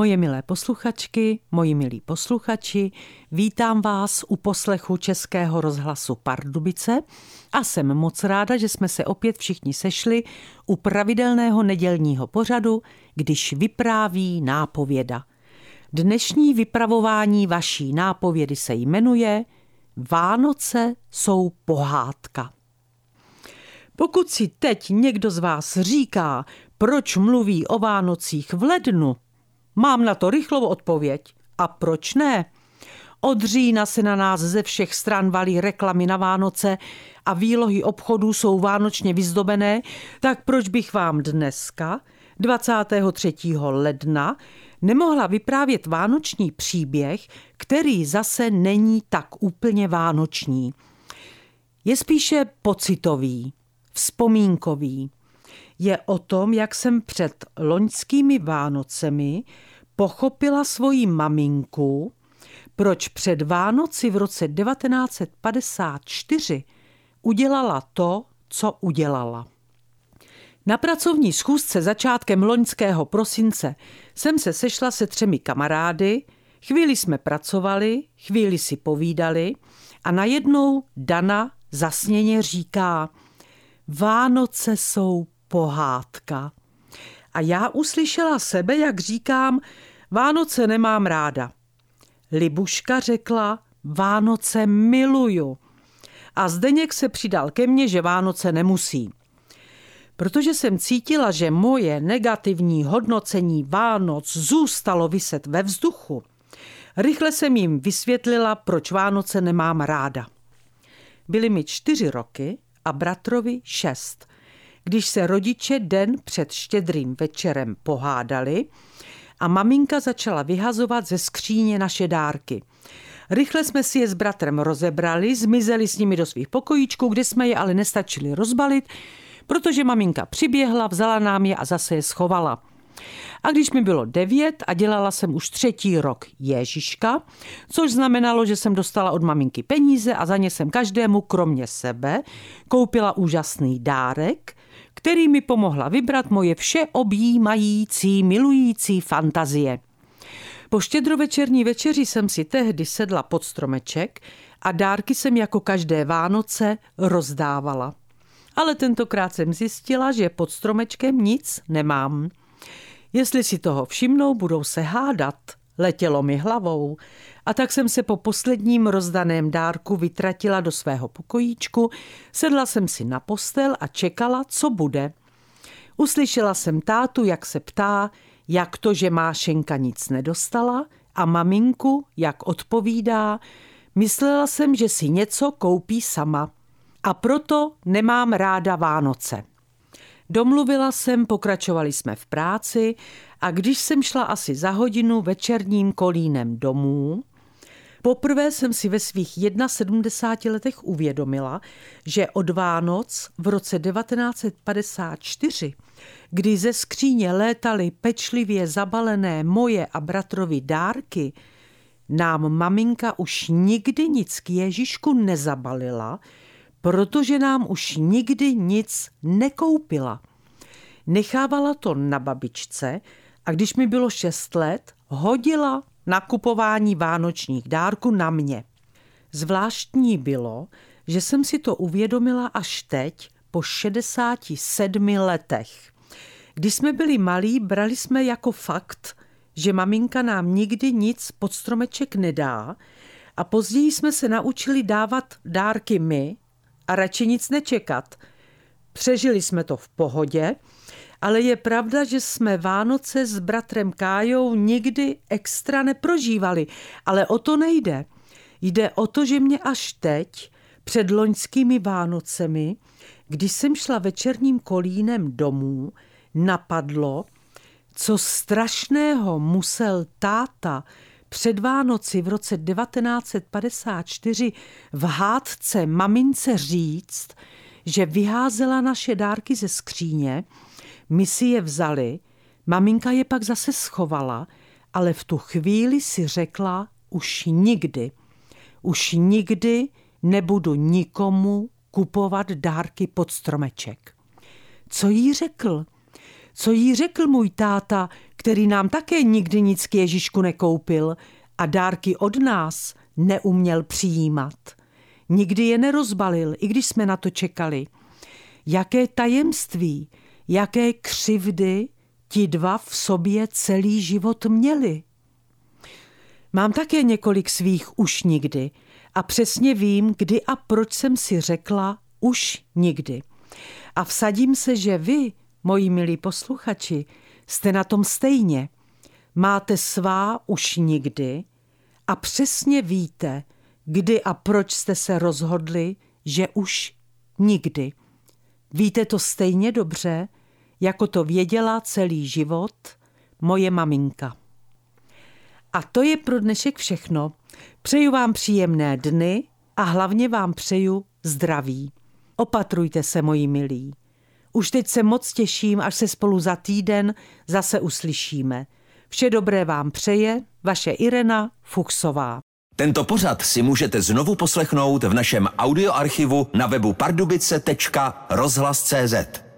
Moje milé posluchačky, moji milí posluchači, vítám vás u poslechu Českého rozhlasu Pardubice a jsem moc ráda, že jsme se opět všichni sešli u pravidelného nedělního pořadu, když vypráví nápověda. Dnešní vypravování vaší nápovědy se jmenuje Vánoce jsou pohádka. Pokud si teď někdo z vás říká, proč mluví o Vánocích v lednu, Mám na to rychlou odpověď. A proč ne? Od října se na nás ze všech stran valí reklamy na Vánoce a výlohy obchodů jsou vánočně vyzdobené, tak proč bych vám dneska, 23. ledna, nemohla vyprávět vánoční příběh, který zase není tak úplně vánoční. Je spíše pocitový, vzpomínkový. Je o tom, jak jsem před loňskými Vánocemi pochopila svoji maminku, proč před Vánoci v roce 1954 udělala to, co udělala. Na pracovní schůzce začátkem loňského prosince jsem se sešla se třemi kamarády, chvíli jsme pracovali, chvíli si povídali a najednou Dana zasněně říká Vánoce jsou pohádka. A já uslyšela sebe, jak říkám, Vánoce nemám ráda. Libuška řekla, Vánoce miluju. A Zdeněk se přidal ke mně, že Vánoce nemusí. Protože jsem cítila, že moje negativní hodnocení Vánoc zůstalo vyset ve vzduchu, rychle jsem jim vysvětlila, proč Vánoce nemám ráda. Byly mi čtyři roky a bratrovi šest. Když se rodiče den před štědrým večerem pohádali, a maminka začala vyhazovat ze skříně naše dárky. Rychle jsme si je s bratrem rozebrali, zmizeli s nimi do svých pokojíčků, kde jsme je ale nestačili rozbalit, protože maminka přiběhla, vzala nám je a zase je schovala. A když mi bylo devět a dělala jsem už třetí rok Ježiška, což znamenalo, že jsem dostala od maminky peníze a za ně jsem každému, kromě sebe, koupila úžasný dárek, který mi pomohla vybrat moje vše objímající, milující fantazie. Po štědrovečerní večeři jsem si tehdy sedla pod stromeček a dárky jsem jako každé Vánoce rozdávala. Ale tentokrát jsem zjistila, že pod stromečkem nic nemám. Jestli si toho všimnou, budou se hádat. Letělo mi hlavou a tak jsem se po posledním rozdaném dárku vytratila do svého pokojíčku, sedla jsem si na postel a čekala, co bude. Uslyšela jsem tátu, jak se ptá, jak to, že Mášenka nic nedostala a maminku, jak odpovídá, myslela jsem, že si něco koupí sama. A proto nemám ráda Vánoce. Domluvila jsem, pokračovali jsme v práci a když jsem šla asi za hodinu večerním kolínem domů, Poprvé jsem si ve svých 71 letech uvědomila, že od Vánoc v roce 1954, kdy ze skříně létaly pečlivě zabalené moje a bratrovi dárky, nám maminka už nikdy nic k Ježíšku nezabalila, protože nám už nikdy nic nekoupila. Nechávala to na babičce a když mi bylo šest let, hodila nakupování vánočních dárků na mě. Zvláštní bylo, že jsem si to uvědomila až teď, po 67 letech. Když jsme byli malí, brali jsme jako fakt, že maminka nám nikdy nic pod stromeček nedá a později jsme se naučili dávat dárky my a radši nic nečekat. Přežili jsme to v pohodě ale je pravda, že jsme Vánoce s bratrem Kájou nikdy extra neprožívali, ale o to nejde. Jde o to, že mě až teď, před loňskými Vánocemi, když jsem šla večerním kolínem domů, napadlo, co strašného musel táta před Vánoci v roce 1954 v hádce mamince říct, že vyházela naše dárky ze skříně my si je vzali, maminka je pak zase schovala, ale v tu chvíli si řekla už nikdy, už nikdy nebudu nikomu kupovat dárky pod stromeček. Co jí řekl? Co jí řekl můj táta, který nám také nikdy nic k Ježíšku nekoupil a dárky od nás neuměl přijímat. Nikdy je nerozbalil, i když jsme na to čekali. Jaké tajemství, jaké křivdy ti dva v sobě celý život měli. Mám také několik svých už nikdy a přesně vím, kdy a proč jsem si řekla už nikdy. A vsadím se, že vy, moji milí posluchači, jste na tom stejně. Máte svá už nikdy a přesně víte, kdy a proč jste se rozhodli, že už nikdy. Víte to stejně dobře, jako to věděla celý život moje maminka. A to je pro dnešek všechno. Přeju vám příjemné dny a hlavně vám přeju zdraví. Opatrujte se, moji milí. Už teď se moc těším, až se spolu za týden zase uslyšíme. Vše dobré vám přeje vaše Irena Fuchsová. Tento pořad si můžete znovu poslechnout v našem audioarchivu na webu pardubice.rozhlas.cz.